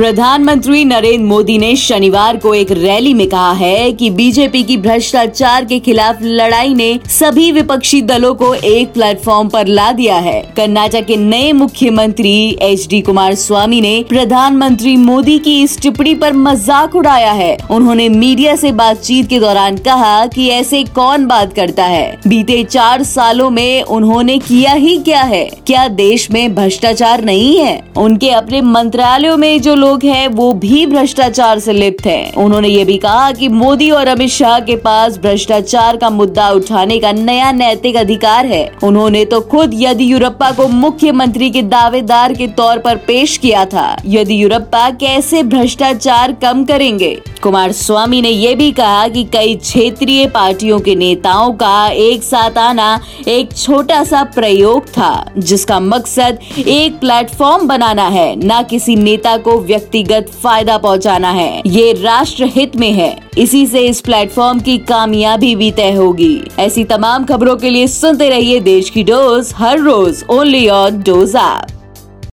प्रधानमंत्री नरेंद्र मोदी ने शनिवार को एक रैली में कहा है कि बीजेपी की भ्रष्टाचार के खिलाफ लड़ाई ने सभी विपक्षी दलों को एक प्लेटफॉर्म पर ला दिया है। कर्नाटक के नए मुख्यमंत्री एच डी कुमार स्वामी ने प्रधानमंत्री मोदी की इस टिप्पणी पर मज़ाक उड़ाया है। उन्होंने मीडिया से बातचीत के दौरान कहा कि ऐसे कौन बात करता है? बीते चार सालों में उन्होंने किया ही क्या है? क्या देश में भ्रष्टाचार नहीं है? उनके अपने मंत्रालयों में जो लोग हैं, वो भी भ्रष्टाचार से लिप्त हैं। उन्होंने ये भी कहा कि मोदी और अमित शाह के पास भ्रष्टाचार का मुद्दा उठाने का नया नैतिक अधिकार है। उन्होंने तो खुद येदियुरप्पा को मुख्यमंत्री के दावेदार के तौर पर पेश किया था। येदियुरप्पा कैसे भ्रष्टाचार कम करेंगे? कुमार स्वामी ने ये भी कहा कि कई क्षेत्रीय पार्टियों के नेताओं का एक साथ आना एक छोटा सा प्रयोग था, जिसका मकसद एक प्लेटफॉर्म बनाना है, न किसी नेता को व्यक्तिगत फ़ायदा पहुंचाना है। ये राष्ट्र हित में है। इसी से इस प्लेटफॉर्म की कामयाबी भी तय होगी। ऐसी तमाम खबरों के लिए सुनते रहिए देश की डोज हर रोज। Only on Dose app